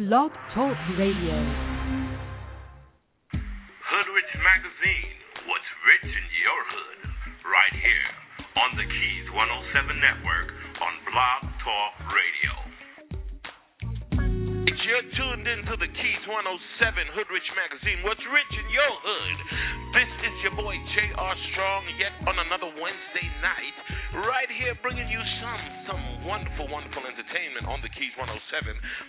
Blog Talk Radio. Hoodrich Magazine, what's rich in your hood, right here on the Keys 107 Network on Blog Talk Radio. You're tuned into the Keys 107 Hoodrich Magazine, what's rich in your hood. This is your boy J.R. Strong, yet on another Wednesday night, right here bringing you some, some wonderful, wonderful entertainment on the Keys 107,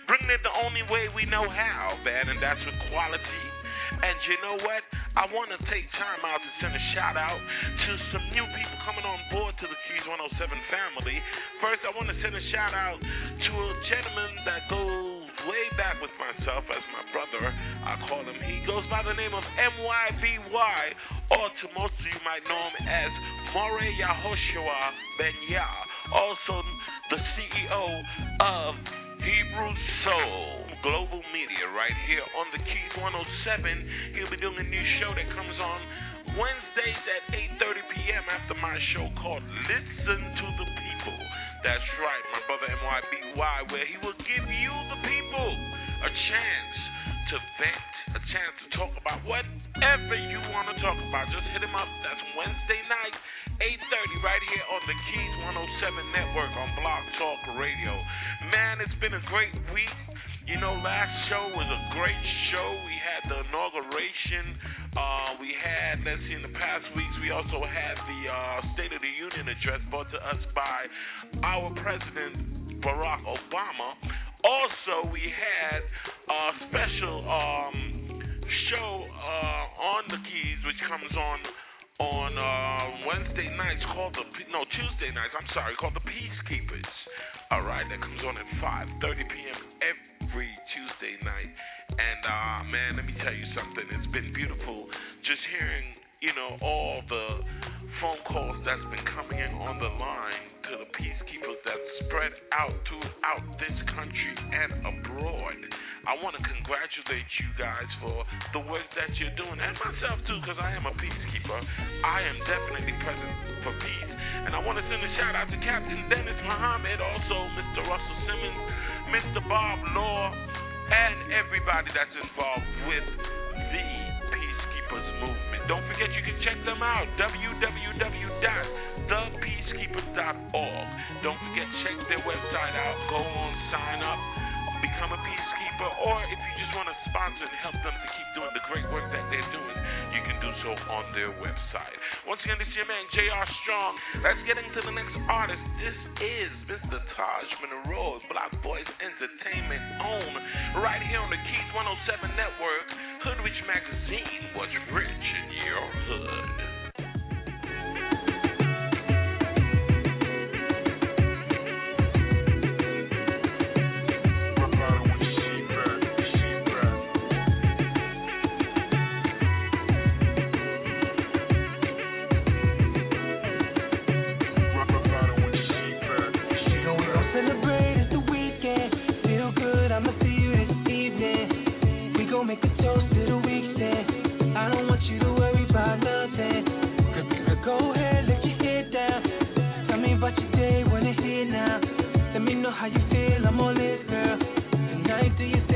bringing it the only way we know how, man, and that's with quality. And you know what? I want to take time out to send a shout out to some new people coming on board to the Keys 107 family. First, I want to send a shout out to a gentleman that goes way back with myself as my brother. I call him. He goes by the name of MYBY, or to most of you might know him as More Yahoshua Ben Yah. Also, the CEO of Hebrew Soul Global Media, right here on the Keys 107. He'll be doing a new show that comes on Wednesdays at 8:30 p.m. after my show called Listen to the People. That's right, my brother MYBY, where he will give you, the people, a chance to vent, a chance to talk about whatever you want to talk about. Just hit him up. That's Wednesday night, 8:30, right here on the Keys 107 Network on Blog Talk Radio. Man, it's been a great week. You know, last show was a great show. We had the inauguration. Uh, we had, let's see, in the past weeks, we also had the uh, State of the Union address brought to us by our President Barack Obama. Also, we had a special um, show uh, on the Keys, which comes on on uh, Wednesday nights called the no Tuesday nights. I'm sorry, called the Peacekeepers. All right, that comes on at 5:30 p.m. uh, man, let me tell you something. It's been beautiful just hearing, you know, all the phone calls that's been coming in on the line to the peacekeepers that spread out throughout this country and abroad. I want to congratulate you guys for the work that you're doing, and myself too, because I am a peacekeeper. I am definitely present for peace. And I want to send a shout out to Captain Dennis Muhammad, also Mr. Russell Simmons, Mr. Bob Law, and everybody that's involved with the Peacekeepers movement. Don't forget you can check them out, www.thepeacekeepers.org. Don't forget check their website out, go on, sign up, become a peacekeeper, or if you just want to sponsor and help them to keep doing the great work that they're doing, do so on their website. Once again, this is your man J.R. Strong. Let's get into the next artist. This is Mr. Taj Monroe, Black Boys Entertainment own, right here on the Keys 107 Network, Hoodrich Magazine. What's rich in your hood? Make a toast to the weekend. I don't want you to worry about nothing. Go ahead, let your down. Tell me about your day when it's here now. Let me know how you feel. I'm all in, girl. Tonight, do you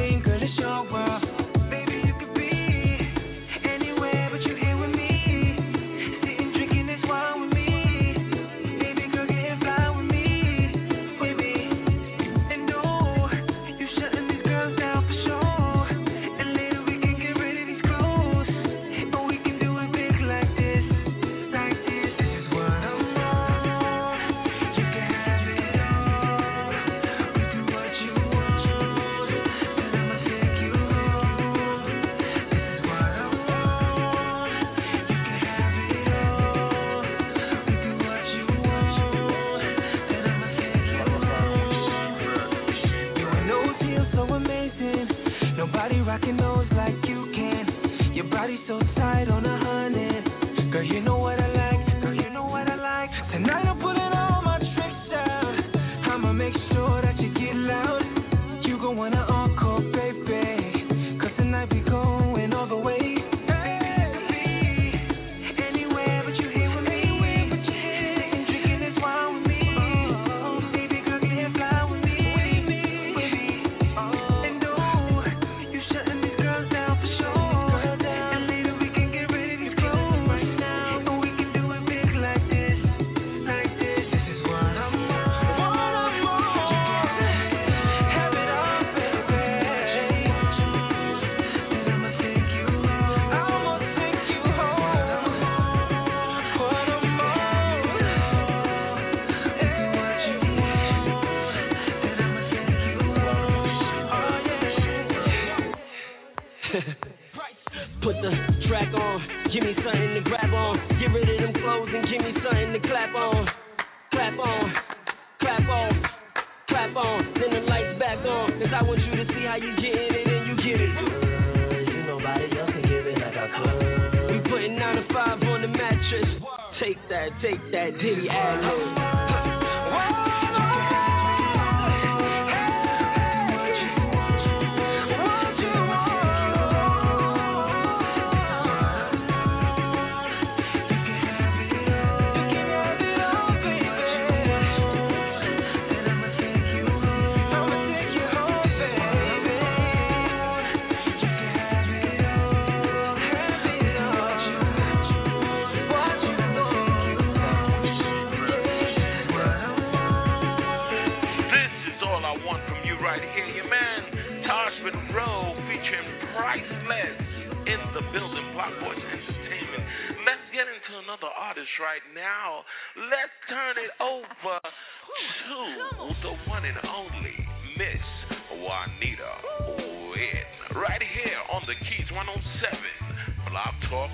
We putting 9 to 5 on the mattress. Take that, take that, Diddy artist right now. Let's turn it over to the one and only Miss Juanita Wynn. Right here on the Keys 107 Blog Talk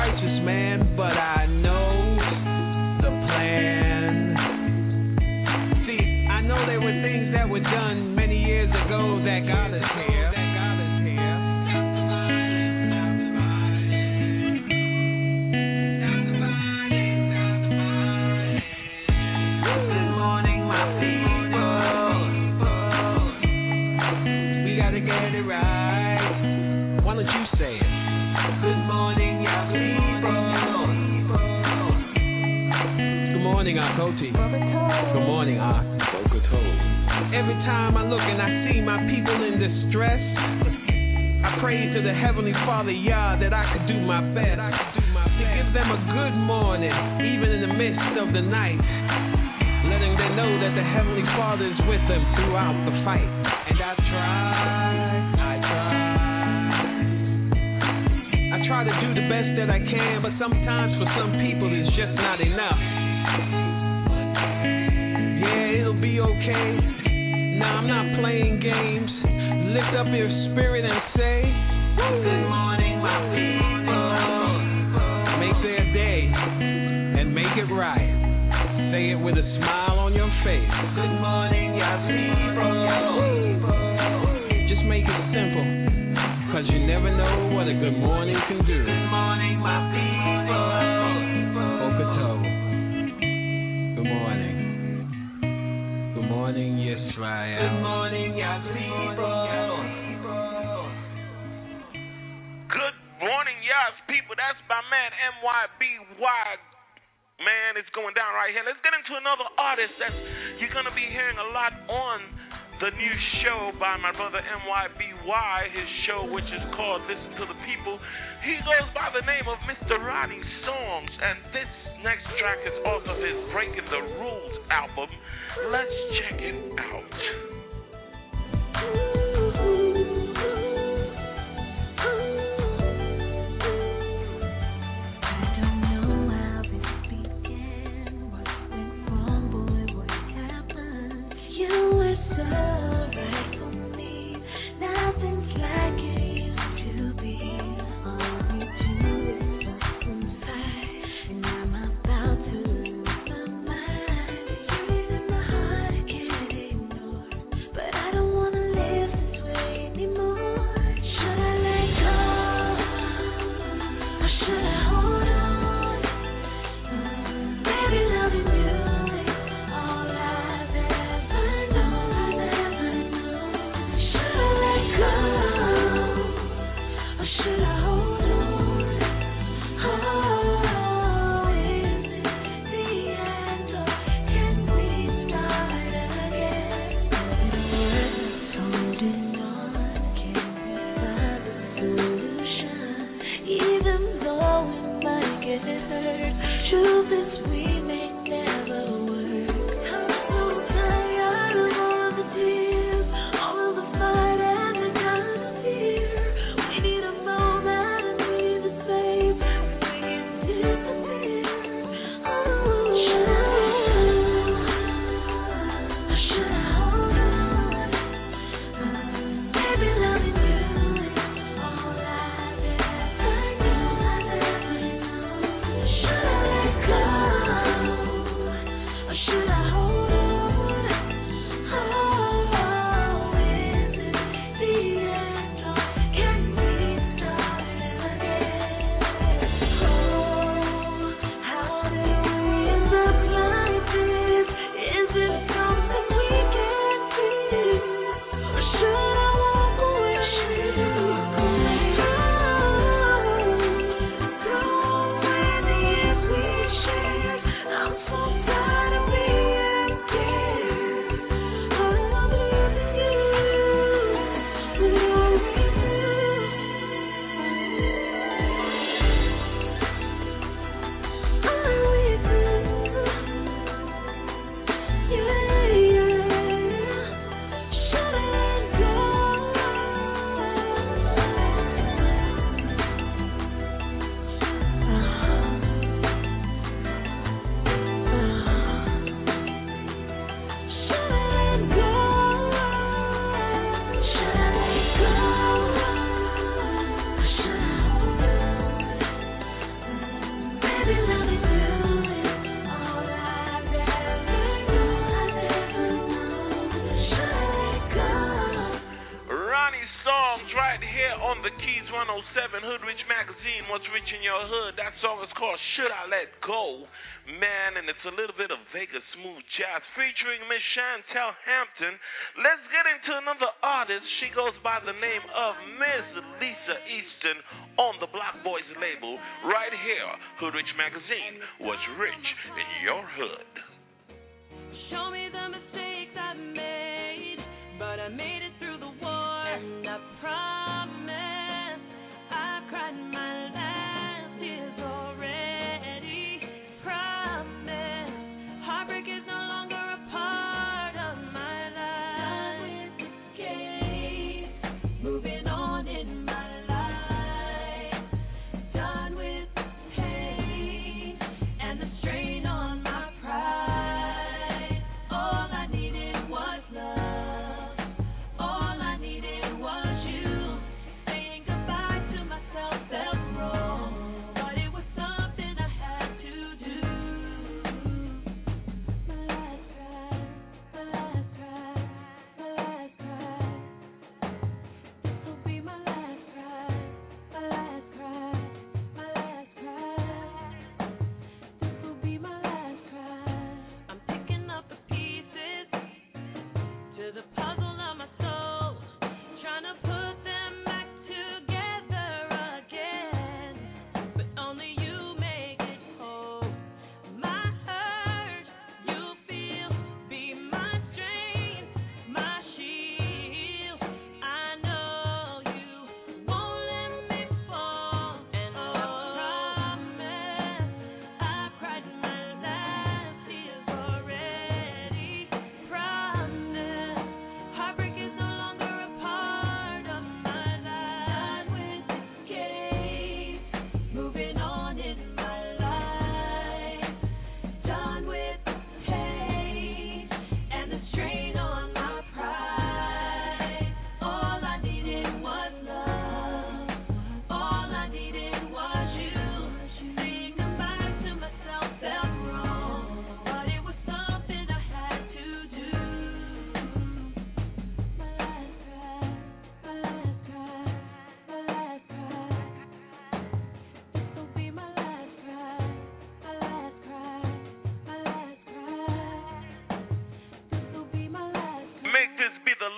righteous, man. time I look and I see my people in distress, I pray to the Heavenly Father, Yah, that I could do my best. To give them a good morning, even in the midst of the night. Letting them know that the Heavenly Father is with them throughout the fight. And I try, I try. I try to do the best that I can, but sometimes for some people it's just not enough. Yeah, it'll be okay. Now I'm not playing games. Lift up your spirit and another artist that you're going to be hearing a lot on the new show by my brother MYBY, his show which is called Listen to the People. He goes by the name of Mr. Ronnie Songs, and this next track is off of his Breaking the Rules album. Let's check it out.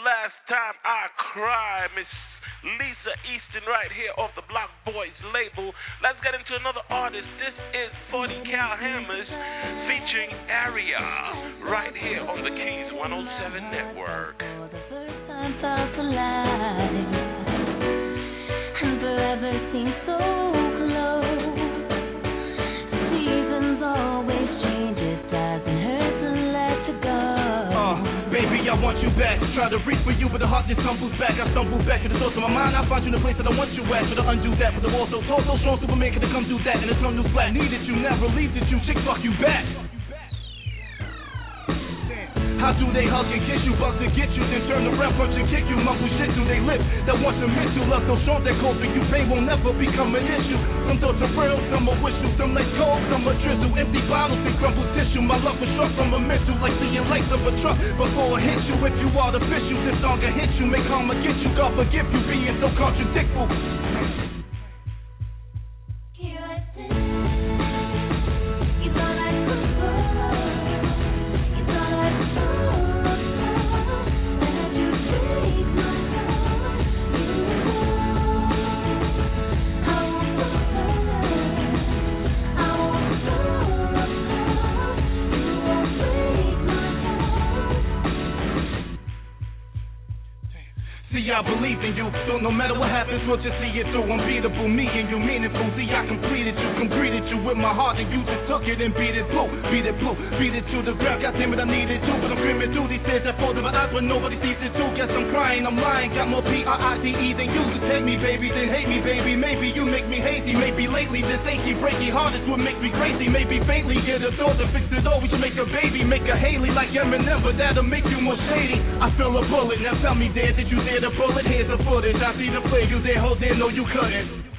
Last time I cry, Miss Lisa Easton, right here off the Block Boys label. Let's get into another artist. This is 40 Cal Hammers featuring Aria, right here on the Keys 107 Network. For the first time felt alive And forever seems so I want you back. Try to reach for you, but the heart just tumbles back. I stumble back to the source of my mind. I find you in the place that I want you at. Should I undo that? But the wall so tall, so strong, Superman could come do that. And it's no new flat. Needed you, never leave that you. Chick, fuck you back. How do they hug and kiss you, bugs to get you, then turn around, punch and kick you, mumble shit do they live that want to miss you, love so strong that cold for you, pain will never become an issue. Some thoughts are real, some are wishful, some like cold, some are drizzle, empty bottles and crumbled tissue. My love was struck from a missile, like seeing lights of a truck before it hits you. If you artificial, this song can hit you, make karma get you, God forgive you, being so contradictful. We'll see it through. Unbeatable, me and you meaningful. See, I completed you, you with my heart, and you just took it and beat it blue, beat it blue, beat it to the ground. God damn it, I needed you, but I'm screaming through these tears that fall to my eyes, but nobody sees it too. Guess I'm crying, I'm lying. Got more P R I D E than you. Just hate me, baby, then hate me, baby. Maybe you make me hazy. Maybe lately this achy, breaky heart is what makes me crazy. Maybe faintly get a door to fix it all. We should make a baby, make a Haley like Eminem, but that'll make you more shady. I feel a bullet. Now tell me, dad, did you dare to pull it? Here's the footage. I see the play. You dare hold there? No, you couldn't.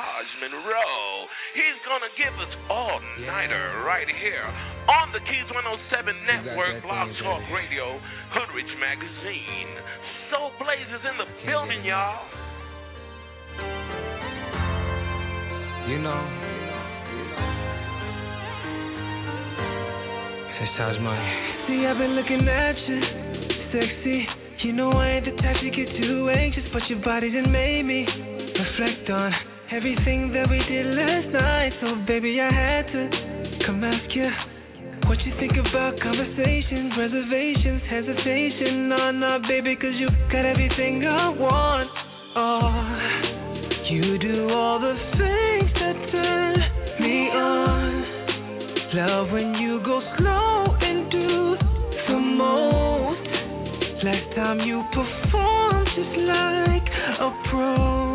Taj Monroe. He's going to give us all nighter right here on the Keys 107 Network, Blog Talk Radio, Hoodrich Magazine. Soul Blazers in the building, y'all. You know, it's Taj Money. See, I've been looking at you, sexy. You know I ain't the type to get too anxious, but your body done made me reflect on everything that we did last night. So baby, I had to come ask you what you think about conversations, reservations, hesitation. Nah, nah, baby, cause you got everything I want. Oh, you do all the things that turn me on. Love when you go slow and do the most. Last time you performed just like a pro.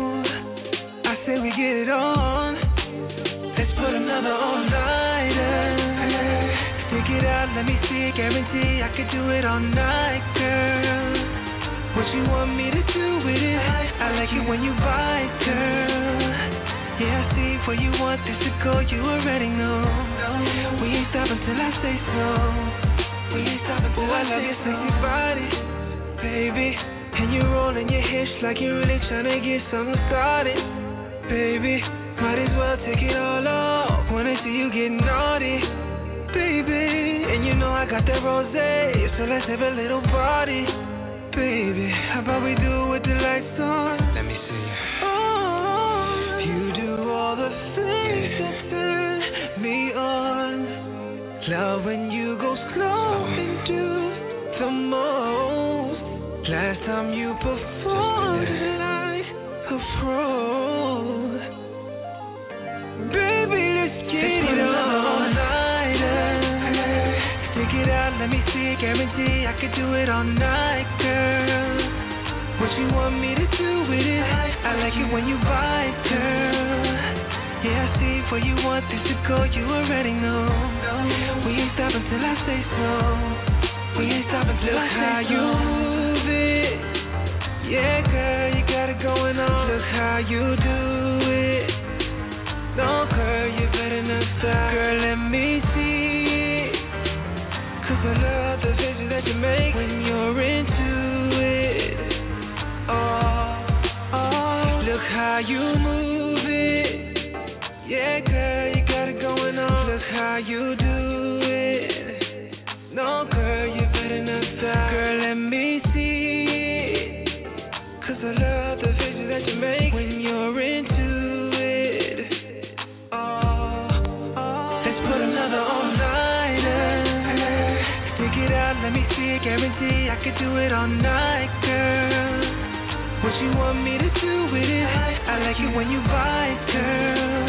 I say we get it on. Let's put another all nighter. Stick it out, let me see guarantee I could do it all night, girl. What you want me to do with it? I like it when you bite, girl. Yeah, I see where you want this to go, you already know. We ain't stopping till I say so. We ain't stopping till I, love your sexy body, baby. And you're rolling your hips like you're really trying to get something started, baby. Might as well take it all off when I see you get naughty, baby. And you know I got that rose, so let's have a little party, baby. How about we do it with the lights on? Let me see you. Oh, you do all the things that turn me on. Love when you go slow and do the most. Last time you performed could do it all night, girl. What you want me to do with it? I like it when you bite, girl. Yeah, I see where you want this to go, you already know. We ain't stopping till I say so. We ain't stopping till I say how you move it. Yeah, girl, you got it going on. Look how you do it. No, girl, you better not stop. Girl, make when you're into it. Oh, oh, look how you move it. Yeah, girl, you got it going on. Look how you guarantee I could do it all night, girl. What you want me to do with it? I like it when you bite, girl.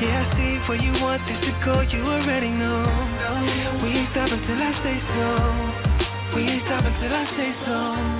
Yeah, I see where you want this to go, you already know. We ain't stopping till I say so. We ain't stopping till I say so.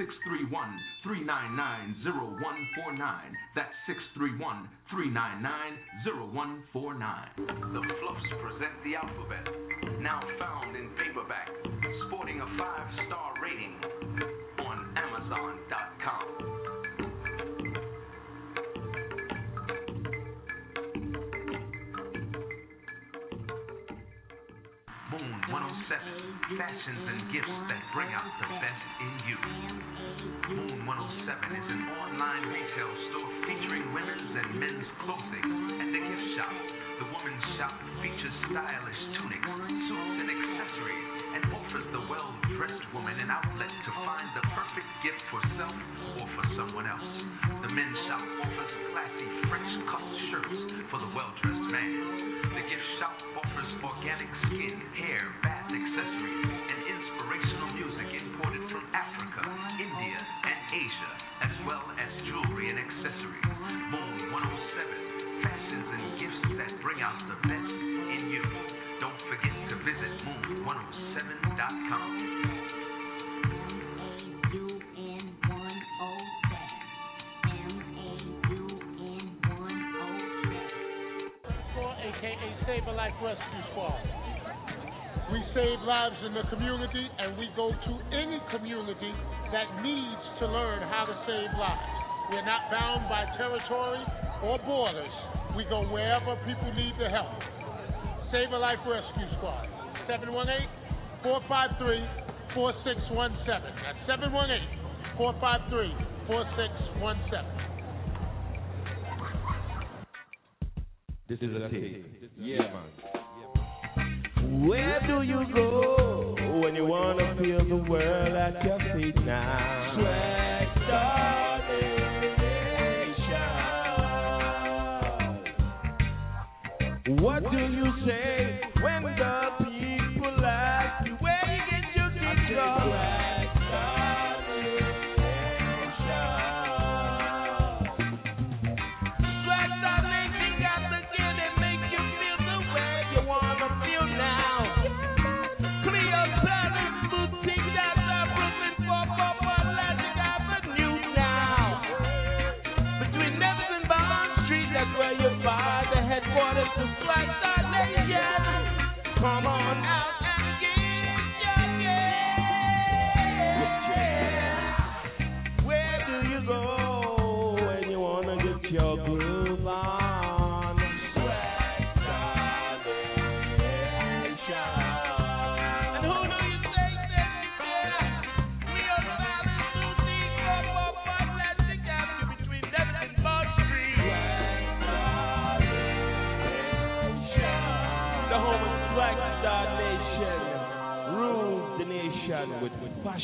631 399 0149. That's 631 399 0149. The Fluffs present the alphabet, now found in paperback, sporting a five star rating on Amazon.com. Moon 107, fashions and gifts that bring out the best in you. Moon 107 is an online retail store featuring women's and men's clothing and a gift shop. The woman's shop features stylish tunics, suits, and accessories and offers the well dressed woman an outlet to find the perfect gift for Save a Life Rescue Squad. We save lives in the community and we go to any community that needs to learn how to save lives. We're not bound by territory or borders. We go wherever people need the help. Save a Life Rescue Squad. 718 453 4617. That's 718 453 4617. This is a tape. Yeah. Where do you go when you wanna feel the world at your feet now? Swag. What do you say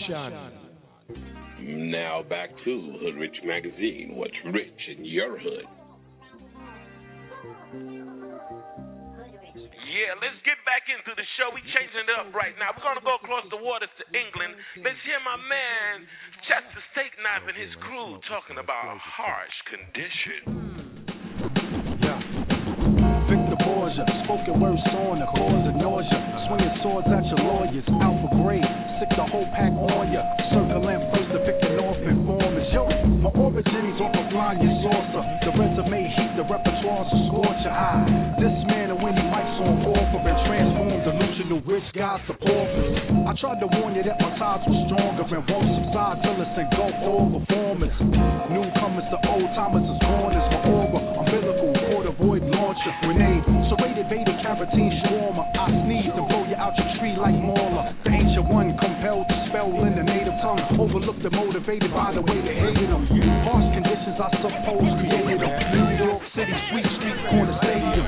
with. Now back to HoodRich Magazine. What's rich in your hood? Yeah, let's get back into the show. We changing it up right now. We're gonna go across the water to England. Let's hear my man Chester Steak Knife and his crew talking about harsh conditions. Victor Borgia, spoken words on the cause of nausea. Swinging swords at your lawyers, alpha grade, whole pack on ya. Circling first to picking off informers. Yo, my origins off a flying saucer. The resume heat, the repertoire's a scorch your eye. This man and when he mics on offer and transform delusional rich guys to paupers. I tried to warn you that my ties were stronger and won't subside till it's engulfed all performance. Newcomers to old timers is corners. My aura, umbilical, quarter void launcher, grenade. Vader, carotene shawarma. I sneeze to blow you out your tree like Mauler. The ancient one compelled to spell in the native tongue. Overlooked and motivated by the way they hated them. Harsh conditions, I suppose, created them. New York City, sweet street corner stadium.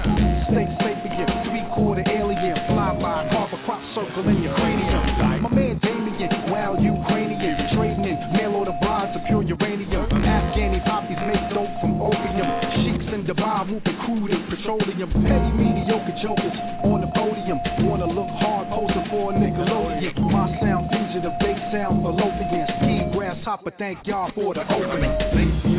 Stay safe again, three quarter alien. Fly by, carve a crop circle in your cranium. My man Damien, wild Ukrainian. Trading in mail order brides of pure uranium. Afghani poppies make dope from opium. Sheiks in Dubai moving crude and petroleum. Petty mediocre jokers on the podium. Wanna look hard posing for a Nickelodeon. My sound fugitive, they sound fallopian. Ski grasshopper, thank y'all for the opening.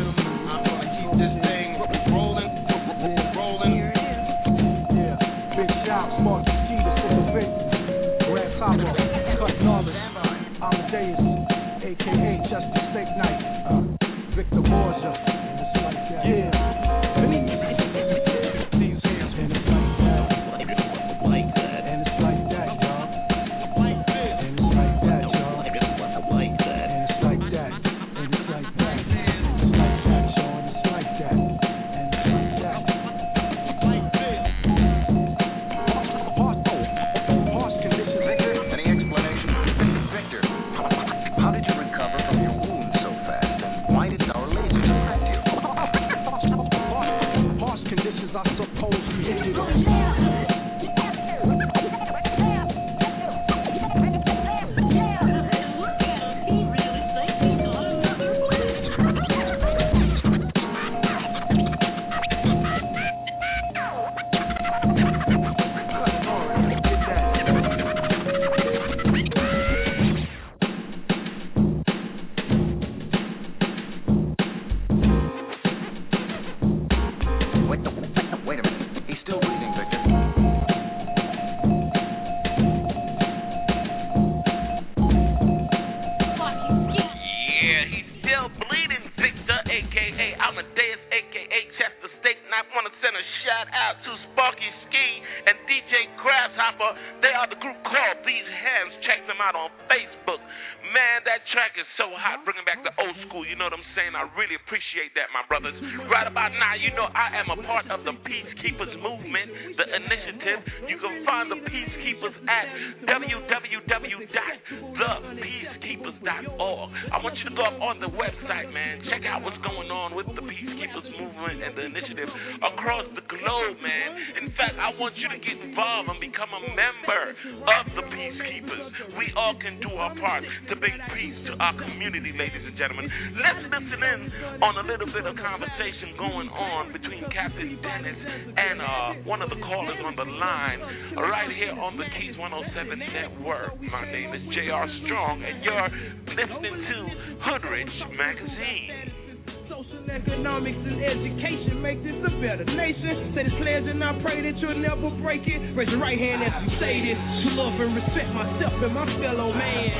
You'll break it. Raise your right hand as you say this. To love and respect myself and my fellow man.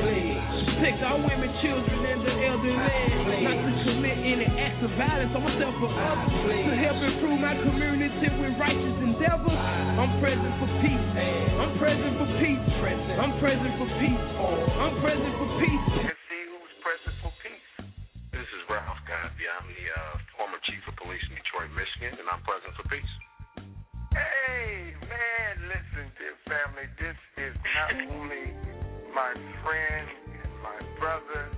Protect our women, children, and the elderly. Not to commit any acts of violence on myself or others. To help improve my community with righteous endeavors. I'm present for peace. I'm present for peace. I'm present for peace. I'm present for peace. see who's present for peace. This is Ralph Godbee. I'm the uh, former chief of police in Detroit, Michigan, and I'm present for peace. Not only my friend and my brother,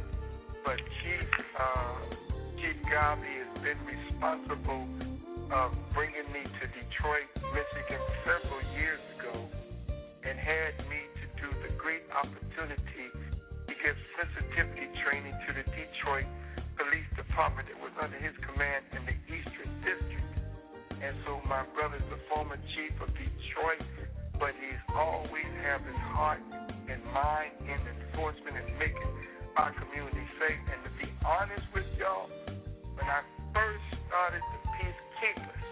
but Chief uh, Chief Garvey has been responsible of bringing me to Detroit, Michigan several years ago and had me to do the great opportunity to give sensitivity training to the Detroit Police Department that was under his command in the Eastern District. And so my brother's the former chief of Detroit, but he's always have his heart and mind in enforcement and making our community safe. And to be honest with y'all, when I first started the Peacekeepers,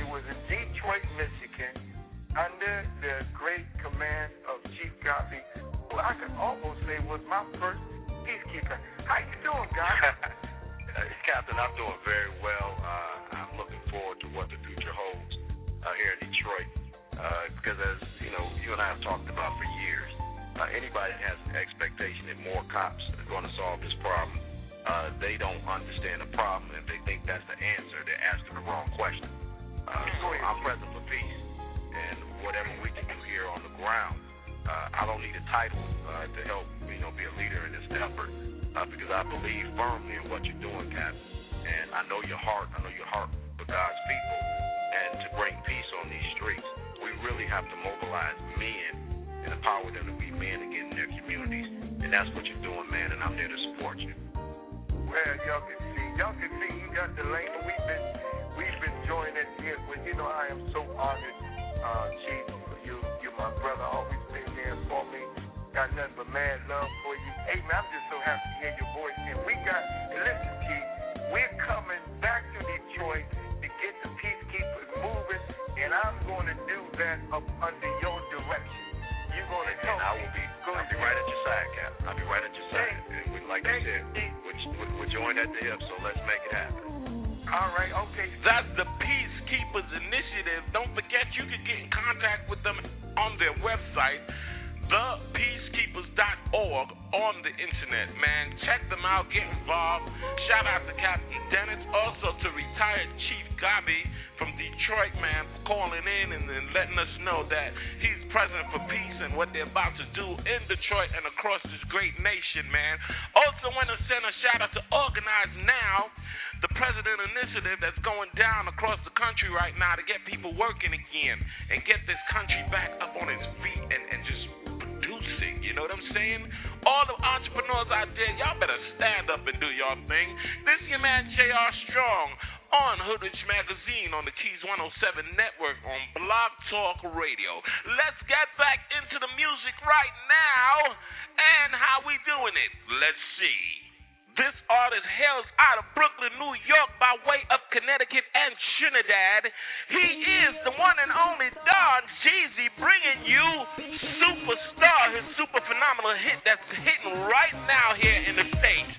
it was in Detroit, Michigan, under the great command of Chief Garvey, who I could almost say was my first peacekeeper. How you doing, guys? Captain, I'm doing very well. Uh, I'm looking forward to what the future holds uh, here in Detroit. Uh, because as you know, you and I have talked about for years, uh, anybody that has an expectation that more cops are going to solve this problem, uh, they don't understand the problem. If they think that's the answer, they're asking the wrong question. Uh, so I'm present for peace, and whatever we can do here on the ground. Uh, I don't need a title uh, to help, you know, be a leader in this effort uh, because I believe firmly in what you're doing, Captain. And I know your heart. I know your heart for God's people, and to bring peace on these streets. Have to mobilize men and empower them to be men again in their communities, and that's what you're doing, man. And I'm there to support you. Well, y'all can see, y'all can see, you got the lane. We've been, we've been joining here. But you know, I am so honored, uh, Chief. You, you're my brother. Always been there for me. Got nothing but mad love for you. Hey, man, I'm just so happy to hear your voice. And we got, listen, Chief, we're coming back to Detroit get the peacekeepers moving, and I'm going to do that up under your direction. You're going to help And I will be, I'll be right at your side, Cap. I'll be right at your side. And we, like you said, we're, we're, we're joined at the hip, so let's make it happen. All right, okay. That's the Peacekeepers Initiative. Don't forget you can get in contact with them on their website, thepeacekeepers.org on the internet. Man, check them out, get involved. Shout out to Captain Dennis, also to retired Chief Gabi from Detroit, man, for calling in and, and letting us know that he's present for peace and what they're about to do in Detroit and across this great nation, man. Also want to send a shout out to Organize Now the president initiative that's going down across the country right now to get people working again and get this country back up on its feet and, and just. You know what I'm saying? All the entrepreneurs out there, y'all better stand up and do your thing. This is your man J.R. Strongg on Hoodrich Magazine on the Keys 107 network on Blog Talk Radio. Let's get back into the music right now. And how we doing it? Let's see. This artist hails out of Brooklyn, New York, by way of Connecticut and Trinidad. He is the one and only Don Jeezy, bringing you Superstar, his super phenomenal hit that's hitting right now here in the States.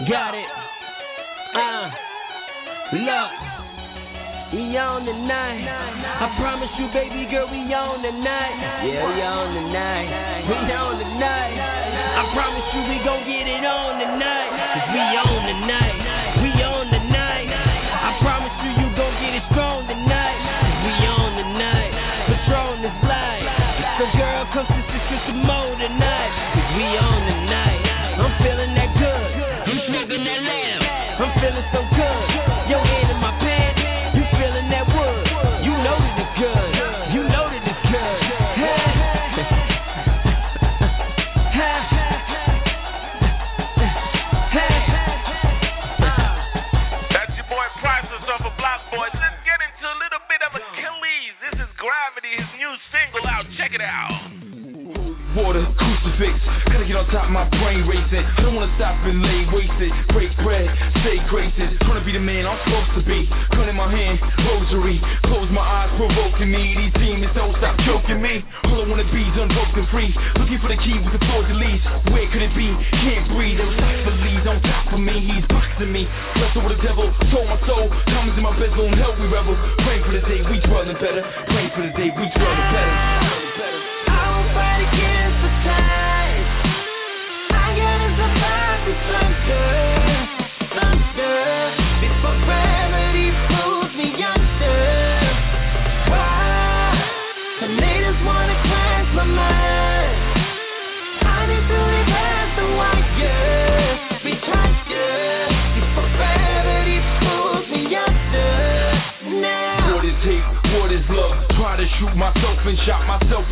Got it. Uh, look. We on tonight. I promise you, baby girl, we on tonight. Yeah, we on tonight. We on tonight. I promise you, we gon' get it on tonight. Cause we on tonight. so good. fix. Gotta get on top of my brain racing. Don't wanna stop and lay wasted. Break bread, stay graces. Tryna be the man I'm supposed to be. Gun in my hand, rosary. Close my eyes, provoking me. These demons don't stop choking me. All I wanna be is unbroken, and free. Looking for the key with the four released. Where could it be? Can't breathe. Those leaves on top of me. He's boxing me. Wrestle with the devil, Told my soul. Diamonds in my bezel and hell we revel. Pray for the day we dwelling better. Pray for the day we dwelling better.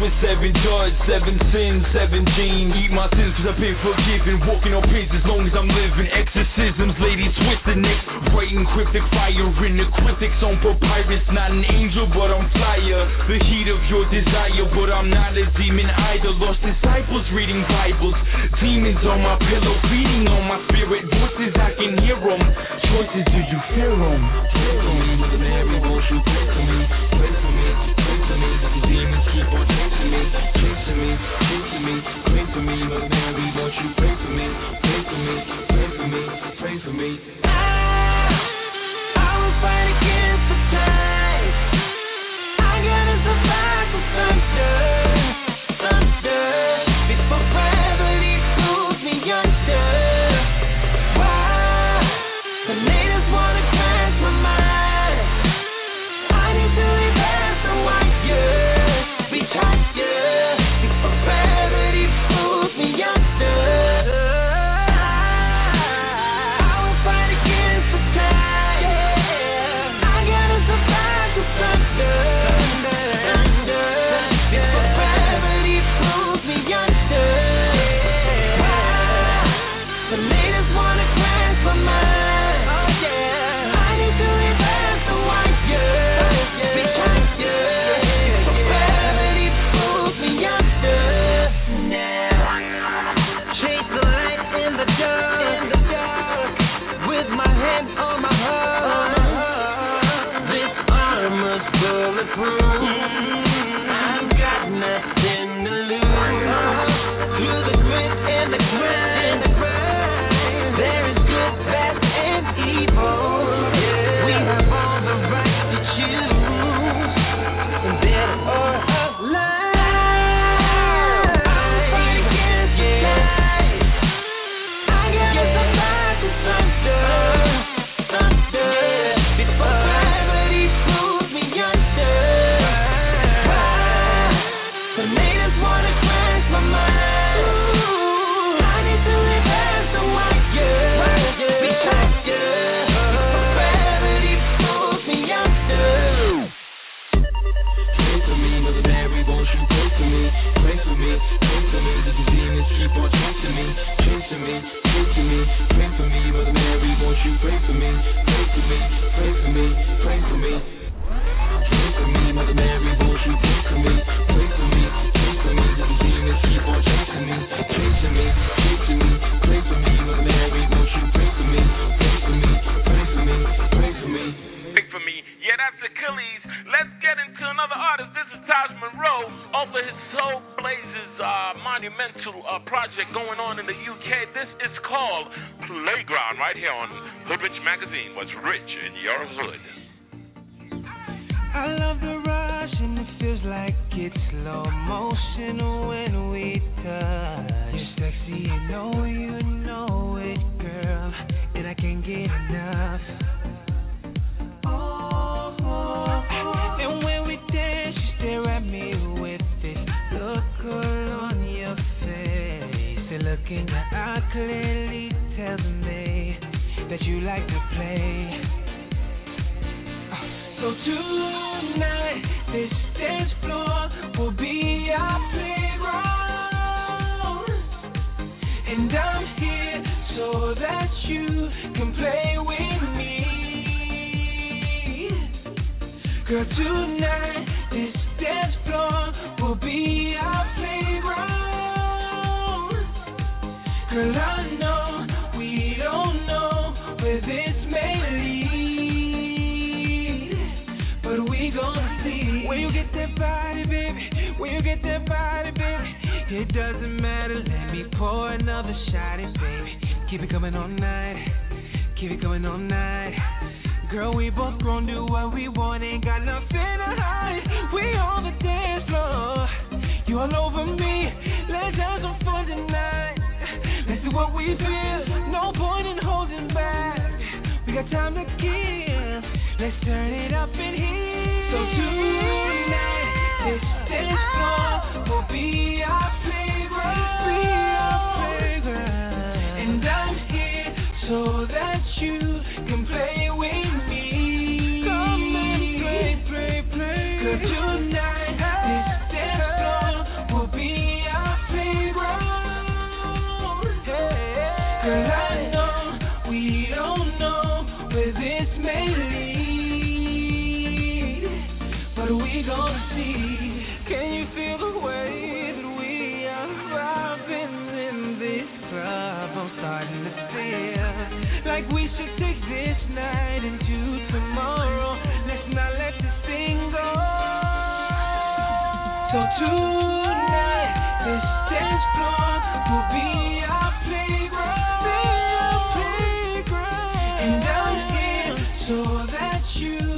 With seven judges, seven sins, seven genes. Eat my sins cause I've been forgiven. Walking on pins as long as I'm living. Exorcisms, ladies twisting nicks. Writing cryptic fire in the cryptics on papyrus. Not an angel, but I'm fire. The heat of your desire, but I'm not a demon either. Lost disciples reading Bibles. Demons on my pillow, feeding on my spirit. Voices, I can hear them. Choices, do you fear them? Pray for me, with Mary, won't you pray for me? Pray for me to me. These demons keep on chasing me, chasing me, chasing me, chasing me. But then we want you. monumental uh, project going on in the UK. This is called Playground, right here on HoodRich Magazine. What's rich in your hood? I love the rush, and it feels like it's slow motion when we touch. You're sexy, you know you. I clearly tell me that you like to play. Oh, so tonight, this It doesn't matter, let me pour another shot in, baby. Keep it coming all night, keep it coming all night. Girl, we both grown, do what we want, ain't got nothing to hide. We on the dance floor, you all over me. Let's have some fun tonight. Let's do what we feel, no point in holding back. We got time to kill, let's turn it up in here. So tonight, that you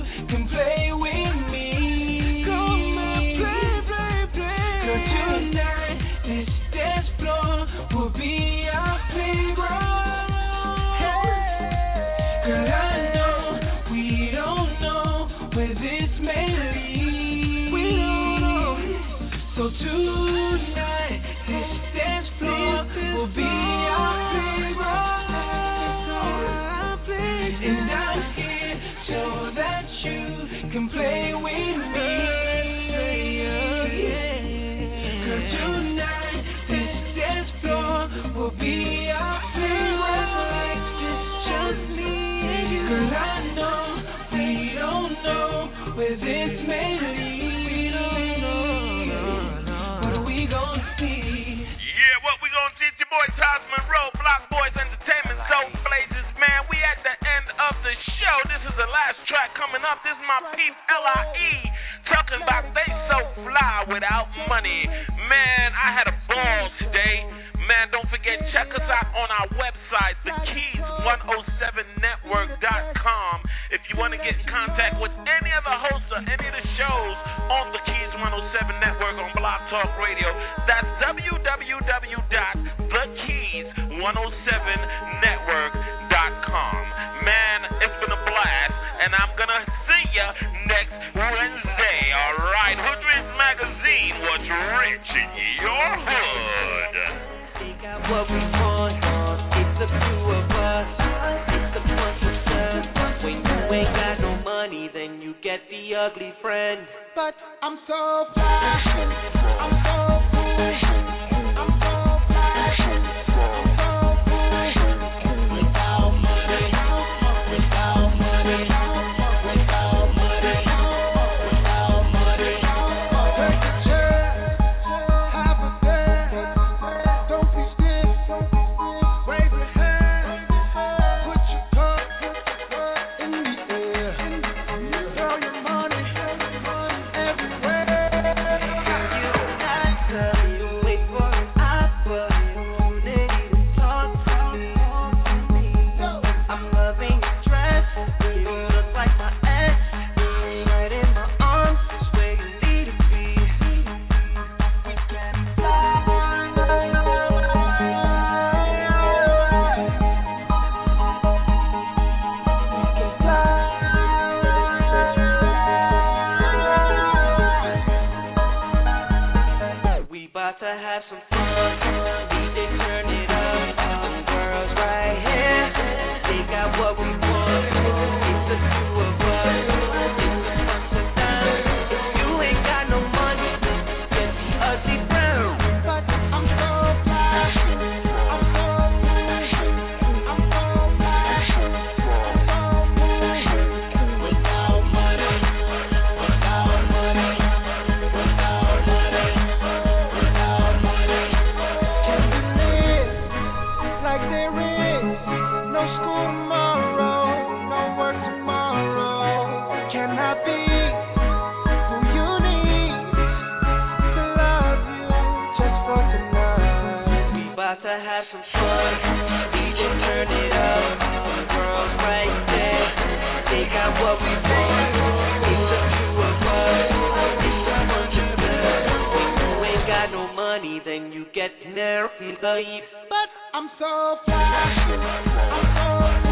get there. Leave. But I'm so fly. I'm so fly.